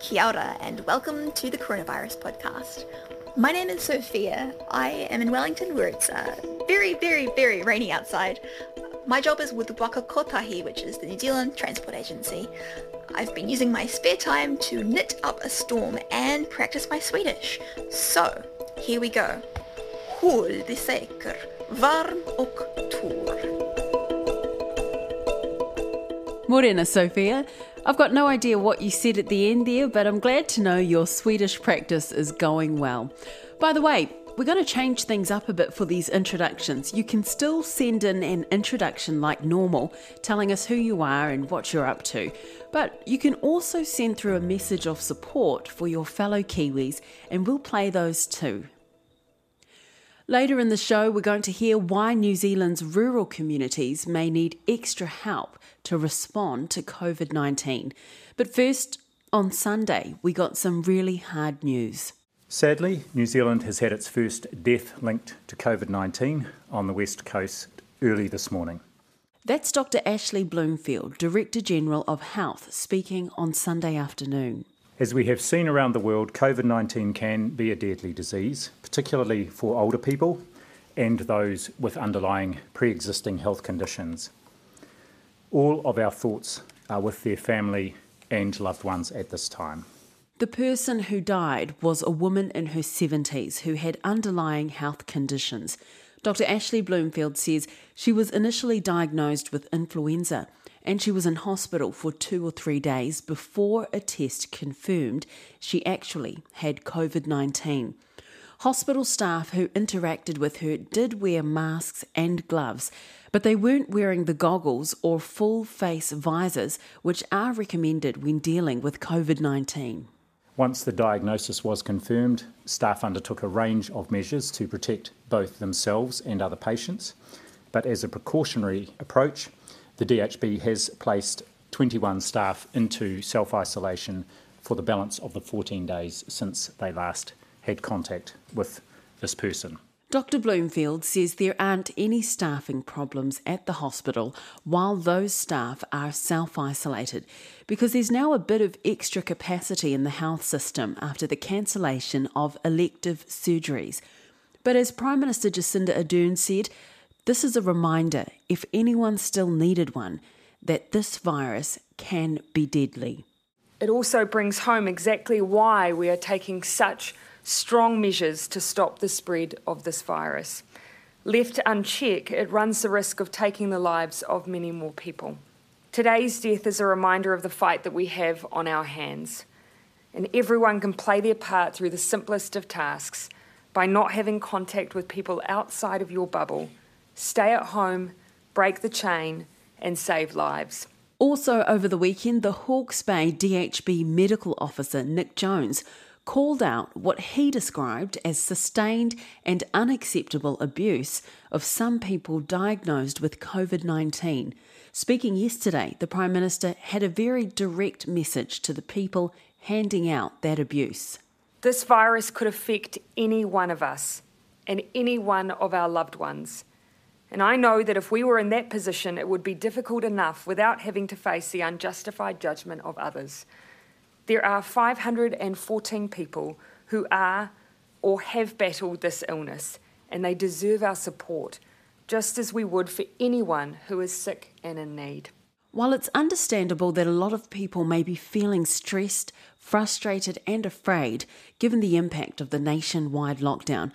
Kia ora and welcome to the Coronavirus Podcast. My name is Sophia. I am in Wellington where it's uh, very, very, very rainy outside. My job is with Waka Kotahi, which is the New Zealand Transport Agency. I've been using my spare time to knit up a storm and practice my Swedish. So, here we go. Håll dig säker. Varm och Morena, Sophia. I've got no idea what you said at the end there, but I'm glad to know your Swedish practice is going well. By the way, we're going to change things up a bit for these introductions. You can still send in an introduction like normal, telling us who you are and what you're up to. But you can also send through a message of support for your fellow Kiwis, and we'll play those too. Later in the show, we're going to hear why New Zealand's rural communities may need extra help to respond to COVID 19. But first, on Sunday, we got some really hard news. Sadly, New Zealand has had its first death linked to COVID 19 on the West Coast early this morning. That's Dr. Ashley Bloomfield, Director General of Health, speaking on Sunday afternoon. As we have seen around the world, COVID 19 can be a deadly disease, particularly for older people and those with underlying pre existing health conditions. All of our thoughts are with their family and loved ones at this time. The person who died was a woman in her 70s who had underlying health conditions. Dr. Ashley Bloomfield says she was initially diagnosed with influenza and she was in hospital for two or three days before a test confirmed she actually had COVID 19. Hospital staff who interacted with her did wear masks and gloves, but they weren't wearing the goggles or full face visors, which are recommended when dealing with COVID 19. Once the diagnosis was confirmed, staff undertook a range of measures to protect both themselves and other patients. But as a precautionary approach, the DHB has placed 21 staff into self isolation for the balance of the 14 days since they last had contact with this person. Dr. Bloomfield says there aren't any staffing problems at the hospital while those staff are self isolated because there's now a bit of extra capacity in the health system after the cancellation of elective surgeries. But as Prime Minister Jacinda Ardern said, this is a reminder, if anyone still needed one, that this virus can be deadly. It also brings home exactly why we are taking such strong measures to stop the spread of this virus. Left unchecked, it runs the risk of taking the lives of many more people. Today's death is a reminder of the fight that we have on our hands. And everyone can play their part through the simplest of tasks by not having contact with people outside of your bubble. Stay at home, break the chain, and save lives. Also, over the weekend, the Hawke's Bay DHB medical officer Nick Jones called out what he described as sustained and unacceptable abuse of some people diagnosed with COVID 19. Speaking yesterday, the Prime Minister had a very direct message to the people handing out that abuse. This virus could affect any one of us and any one of our loved ones. And I know that if we were in that position, it would be difficult enough without having to face the unjustified judgment of others. There are 514 people who are or have battled this illness, and they deserve our support, just as we would for anyone who is sick and in need. While it's understandable that a lot of people may be feeling stressed, frustrated, and afraid given the impact of the nationwide lockdown,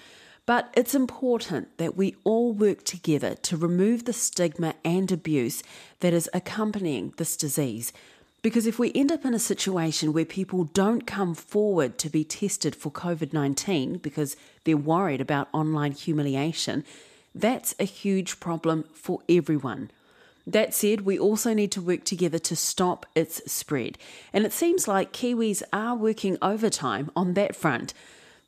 but it's important that we all work together to remove the stigma and abuse that is accompanying this disease because if we end up in a situation where people don't come forward to be tested for COVID 19 because they're worried about online humiliation, that's a huge problem for everyone. That said, we also need to work together to stop its spread. And it seems like Kiwis are working overtime on that front.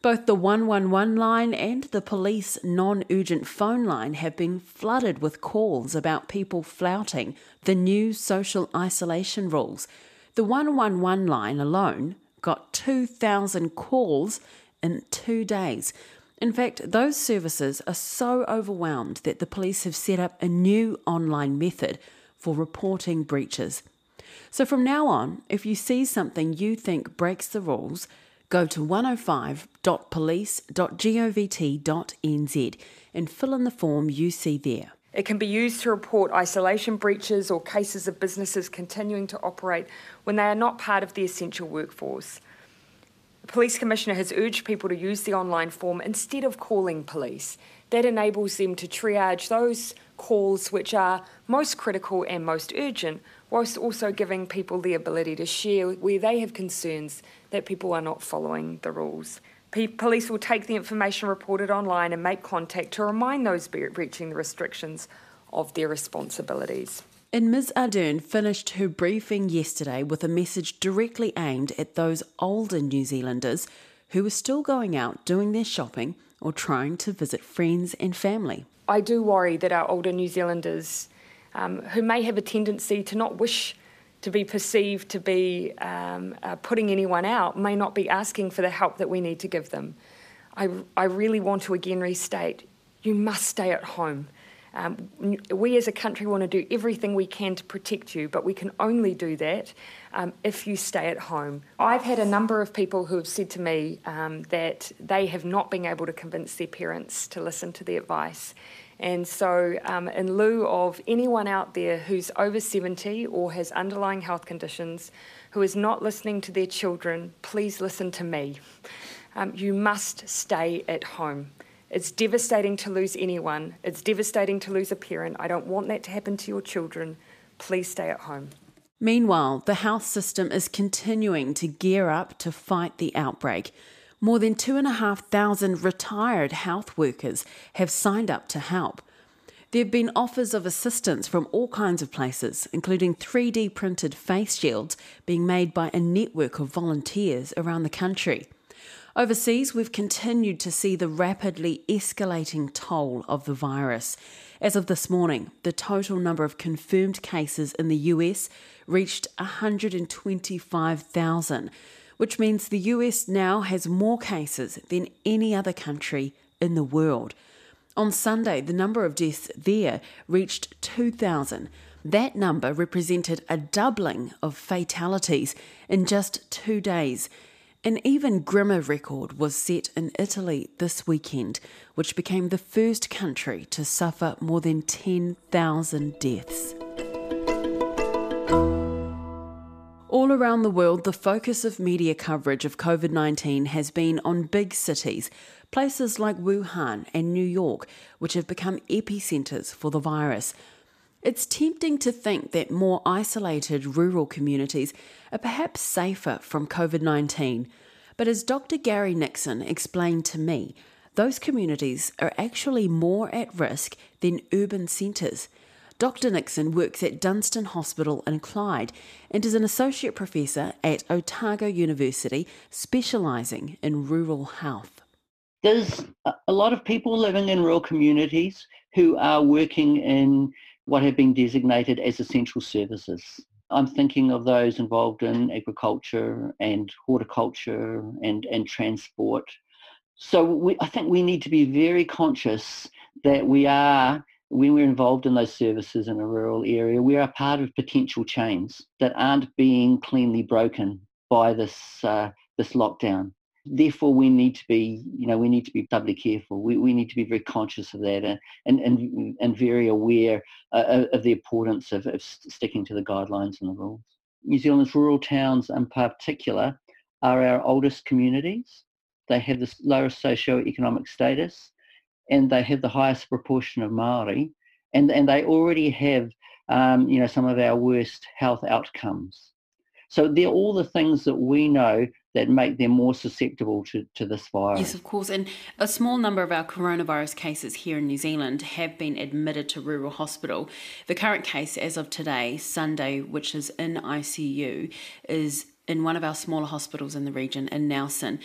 Both the 111 line and the police non urgent phone line have been flooded with calls about people flouting the new social isolation rules. The 111 line alone got 2,000 calls in two days. In fact, those services are so overwhelmed that the police have set up a new online method for reporting breaches. So from now on, if you see something you think breaks the rules, go to 105.police.govt.nz and fill in the form you see there. It can be used to report isolation breaches or cases of businesses continuing to operate when they are not part of the essential workforce. The Police Commissioner has urged people to use the online form instead of calling police. That enables them to triage those calls which are most critical and most urgent, whilst also giving people the ability to share where they have concerns that people are not following the rules. Police will take the information reported online and make contact to remind those breaching the restrictions of their responsibilities. And Ms Ardern finished her briefing yesterday with a message directly aimed at those older New Zealanders who are still going out doing their shopping or trying to visit friends and family. I do worry that our older New Zealanders um, who may have a tendency to not wish to be perceived to be um, uh, putting anyone out may not be asking for the help that we need to give them. I, I really want to again restate you must stay at home. Um, we as a country want to do everything we can to protect you, but we can only do that um, if you stay at home. I've had a number of people who have said to me um, that they have not been able to convince their parents to listen to the advice. And so, um, in lieu of anyone out there who's over 70 or has underlying health conditions who is not listening to their children, please listen to me. Um, you must stay at home. It's devastating to lose anyone, it's devastating to lose a parent. I don't want that to happen to your children. Please stay at home. Meanwhile, the health system is continuing to gear up to fight the outbreak. More than 2,500 retired health workers have signed up to help. There have been offers of assistance from all kinds of places, including 3D printed face shields being made by a network of volunteers around the country. Overseas, we've continued to see the rapidly escalating toll of the virus. As of this morning, the total number of confirmed cases in the US reached 125,000 which means the US now has more cases than any other country in the world. On Sunday, the number of deaths there reached 2,000. That number represented a doubling of fatalities in just two days. An even grimmer record was set in Italy this weekend, which became the first country to suffer more than 10,000 deaths. All around the world, the focus of media coverage of COVID 19 has been on big cities, places like Wuhan and New York, which have become epicentres for the virus. It's tempting to think that more isolated rural communities are perhaps safer from COVID 19. But as Dr. Gary Nixon explained to me, those communities are actually more at risk than urban centres. Dr. Nixon works at Dunstan Hospital in Clyde and is an associate professor at Otago University, specialising in rural health. There's a lot of people living in rural communities who are working in what have been designated as essential services. I'm thinking of those involved in agriculture and horticulture and, and transport. So we, I think we need to be very conscious that we are when we're involved in those services in a rural area, we are part of potential chains that aren't being cleanly broken by this uh, this lockdown. Therefore, we need to be, you know, we need to be doubly careful. We, we need to be very conscious of that and and and, and very aware uh, of the importance of, of sticking to the guidelines and the rules. New Zealand's rural towns, in particular, are our oldest communities. They have the lowest socio-economic status and they have the highest proportion of Maori, and and they already have um, you know some of our worst health outcomes. So they're all the things that we know that make them more susceptible to, to this virus. Yes, of course. And a small number of our coronavirus cases here in New Zealand have been admitted to rural hospital. The current case, as of today, Sunday, which is in ICU, is in one of our smaller hospitals in the region in Nelson.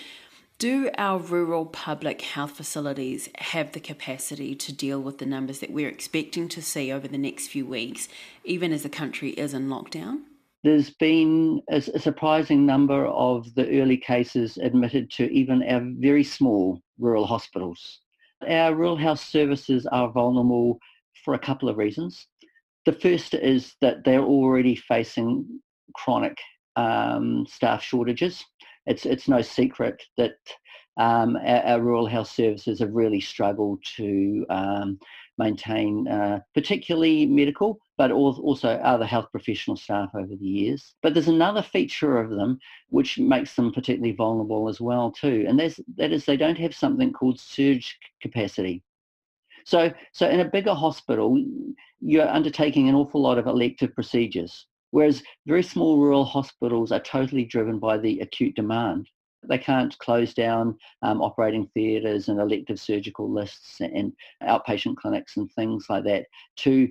Do our rural public health facilities have the capacity to deal with the numbers that we're expecting to see over the next few weeks, even as the country is in lockdown? There's been a, a surprising number of the early cases admitted to even our very small rural hospitals. Our rural health services are vulnerable for a couple of reasons. The first is that they're already facing chronic um, staff shortages. It's it's no secret that um, our, our, rural health services have really struggled to um, maintain, uh, particularly medical, but also other health professional staff over the years. But there's another feature of them which makes them particularly vulnerable as well too, and that is they don't have something called surge capacity. So, so in a bigger hospital, you're undertaking an awful lot of elective procedures, whereas very small rural hospitals are totally driven by the acute demand. They can't close down um, operating theatres and elective surgical lists and outpatient clinics and things like that to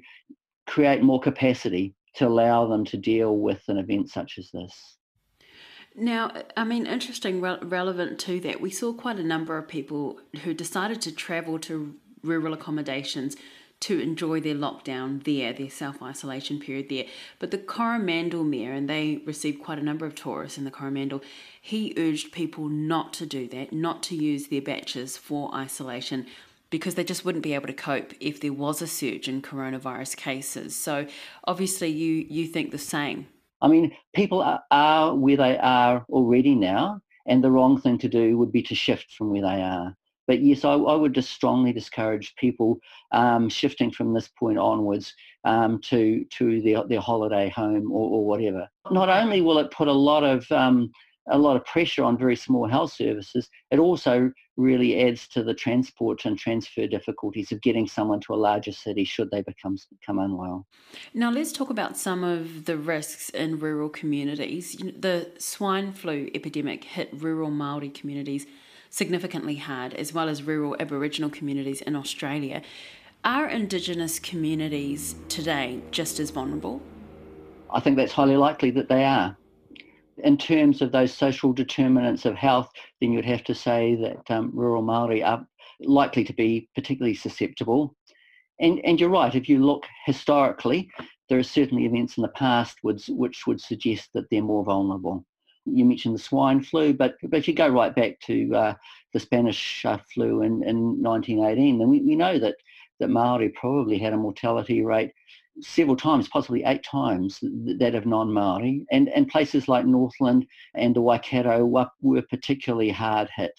create more capacity to allow them to deal with an event such as this. Now, I mean, interesting, re- relevant to that, we saw quite a number of people who decided to travel to rural accommodations to enjoy their lockdown there, their self isolation period there. But the Coromandel Mayor, and they received quite a number of tourists in the Coromandel, he urged people not to do that, not to use their baches for isolation because they just wouldn't be able to cope if there was a surge in coronavirus cases. So obviously, you you think the same. I mean, people are, are where they are already now, and the wrong thing to do would be to shift from where they are. But yes, I, I would just strongly discourage people um, shifting from this point onwards um, to to their, their holiday home or, or, whatever. Not only will it put a lot of um, a lot of pressure on very small health services, it also really adds to the transport and transfer difficulties of getting someone to a larger city should they become become unwell. Now let's talk about some of the risks in rural communities. The swine flu epidemic hit rural Maori communities significantly hard, as well as rural Aboriginal communities in Australia. Are Indigenous communities today just as vulnerable? I think that's highly likely that they are. In terms of those social determinants of health, then you'd have to say that um, rural Maori are likely to be particularly susceptible. And, and you're right, if you look historically, there are certainly events in the past which, which would suggest that they're more vulnerable you mentioned the swine flu, but but you go right back to uh, the Spanish uh, flu in, in 1918, then we, we know that that Maori probably had a mortality rate several times, possibly eight times that of non-Maori, and and places like Northland and the Waikato were particularly hard hit.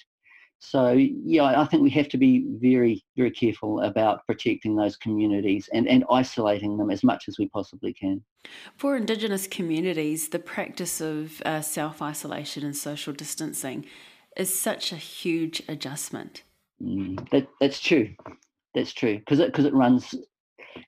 So yeah, I think we have to be very, very careful about protecting those communities and, and isolating them as much as we possibly can. For Indigenous communities, the practice of uh, self-isolation and social distancing is such a huge adjustment. Mm, that, that's true. That's true because it because it runs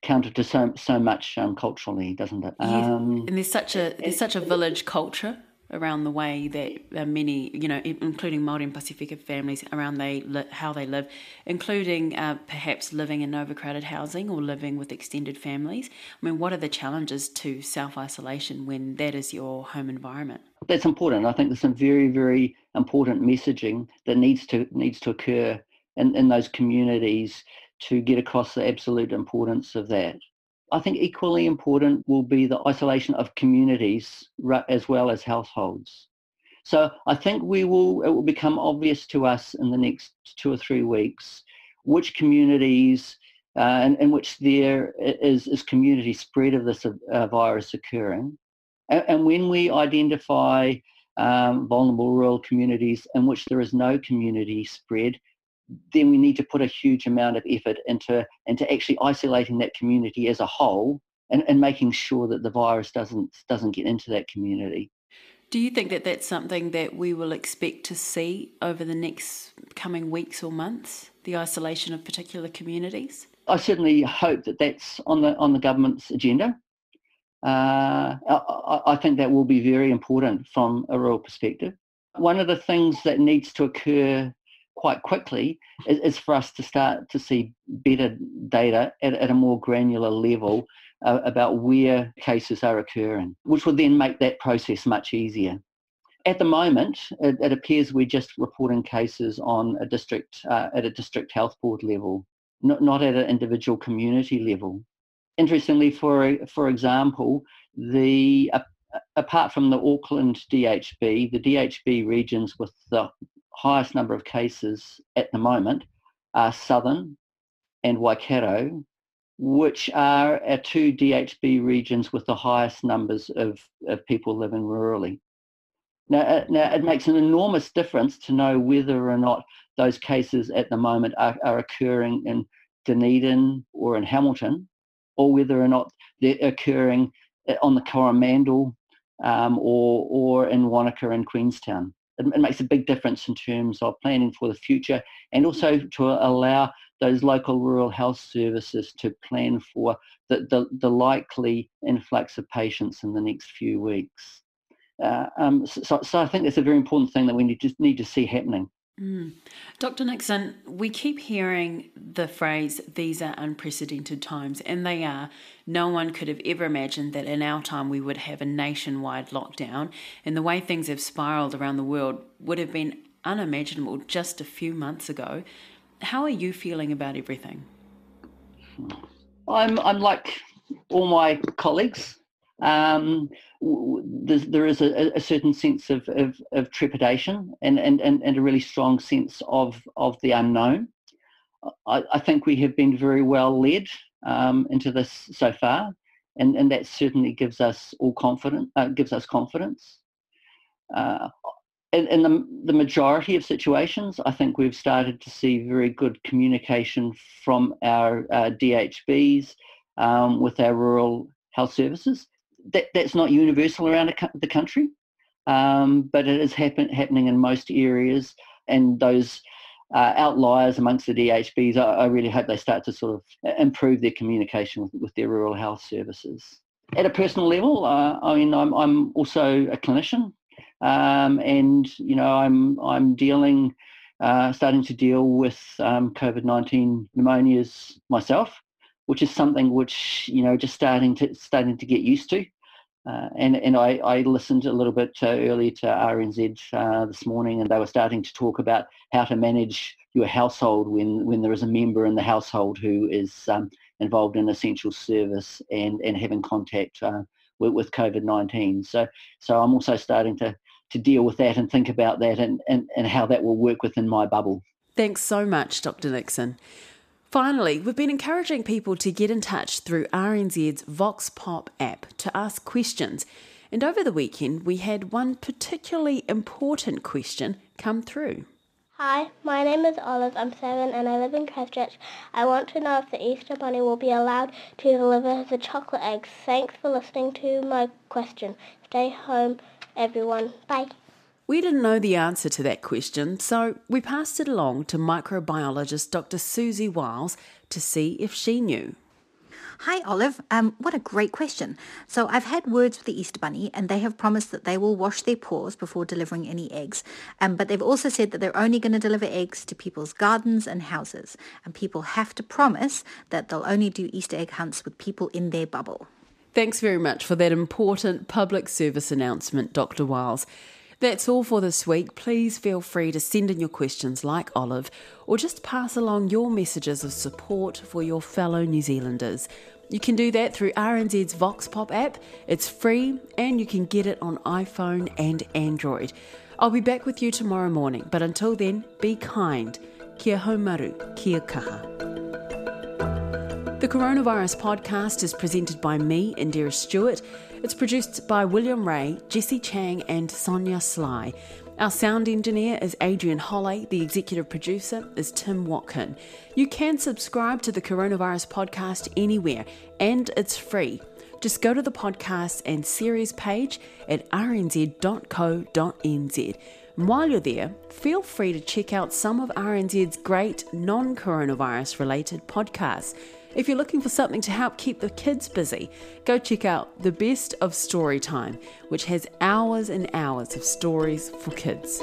counter to so so much um, culturally, doesn't it? Yeah. Um, and there's such a there's such a village culture around the way that uh, many, you know, including Māori and Pasifika families, around they how they live, including uh, perhaps living in overcrowded housing or living with extended families. I mean, what are the challenges to self isolation when that is your home environment? That's important. I think there's some very, very important messaging that needs to needs to occur in, in those communities to get across the absolute importance of that. I think equally important will be the isolation of communities as well as households. So I think we will, it will become obvious to us in the next two or three weeks which communities uh, in, in, which there is, is community spread of this uh, virus occurring. And, and, when we identify um, vulnerable rural communities in which there is no community spread, then we need to put a huge amount of effort into into actually isolating that community as a whole and, and making sure that the virus doesn't doesn't get into that community. Do you think that that's something that we will expect to see over the next coming weeks or months? The isolation of particular communities. I certainly hope that that's on the on the government's agenda. Uh, I, I think that will be very important from a rural perspective. One of the things that needs to occur quite quickly is, is, for us to start to see better data at, at a more granular level uh, about where cases are occurring, which will then make that process much easier. At the moment, it, it appears we're just reporting cases on a district uh, at a district health board level, not, not at an individual community level. Interestingly, for for example, the uh, apart from the Auckland DHB, the DHB regions with the highest number of cases at the moment are Southern and Waikato, which are our two DHB regions with the highest numbers of, of people living rurally. Now, now, it makes an enormous difference to know whether or not those cases at the moment are, are occurring in Dunedin or in Hamilton, or whether or not they're occurring uh, on the Coromandel um, or, or in Wanaka and Queenstown. It, it makes a big difference in terms of planning for the future and also to allow those local rural health services to plan for the, the, the likely influx of patients in the next few weeks. Uh, um, so, so I think that's a very important thing that we need to, need to see happening. Mm. Dr. Nixon, we keep hearing the phrase, these are unprecedented times, and they are. No one could have ever imagined that in our time we would have a nationwide lockdown, and the way things have spiraled around the world would have been unimaginable just a few months ago. How are you feeling about everything? I'm, I'm like all my colleagues. Um, there is a, a, certain sense of, of, of trepidation and, and, and, and, a really strong sense of, of the unknown. I, I think we have been very well led um, into this so far, and, and that certainly gives us all confidence. Uh, gives us confidence. Uh, in, in the, the majority of situations, I think we've started to see very good communication from our uh, DHBs um, with our rural health services that, that's not universal around the country, um, but it is happen, happening in most areas. And those uh, outliers amongst the DHBs, I, I, really hope they start to sort of improve their communication with, with their rural health services. At a personal level, uh, I mean, I'm, I'm also a clinician, um, and you know, I'm I'm dealing, uh, starting to deal with um, COVID-19 pneumonias myself which is something which you know just starting to starting to get used to. Uh, and and I, I listened a little bit uh, earlier to RNZ uh, this morning, and they were starting to talk about how to manage your household when when there is a member in the household who is um, involved in essential service and and having contact uh, with, with COVID nineteen. So so I'm also starting to to deal with that and think about that and, and, and how that will work within my bubble. Thanks so much, Dr. Nixon. Finally, we've been encouraging people to get in touch through RNZ's Vox Pop app to ask questions. And over the weekend, we had one particularly important question come through. Hi, my name is Olive. I'm seven and I live in Christchurch. I want to know if the Easter Bunny will be allowed to deliver the chocolate eggs. Thanks for listening to my question. Stay home, everyone. Bye. We didn't know the answer to that question, so we passed it along to microbiologist Dr. Siouxsie Wiles to see if she knew. Hi, Olive. Um, what a great question. So I've had words with the Easter Bunny, and they have promised that they will wash their paws before delivering any eggs. Um, but they've also said that they're only going to deliver eggs to people's gardens and houses, and people have to promise that they'll only do Easter egg hunts with people in their bubble. Thanks very much for that important public service announcement, Dr. Wiles. That's all for this week. Please feel free to send in your questions like Olive or just pass along your messages of support for your fellow New Zealanders. You can do that through RNZ's Vox Pop app. It's free and you can get it on iPhone and Android. I'll be back with you tomorrow morning, but until then, be kind. Kia haumaru, kia kaha. The Coronavirus podcast is presented by me, Indira Stewart. It's produced by William Ray, Jesse Chang, and Sonia Sly. Our sound engineer is Adrian Holley. The executive producer is Tim Watkin. You can subscribe to the Coronavirus Podcast anywhere, and it's free. Just go to the podcast and series page at rnz.co.nz. And while you're there, feel free to check out some of RNZ's great non coronavirus related podcasts. If you're looking for something to help keep the kids busy, go check out The Best of Storytime, which has hours and hours of stories for kids.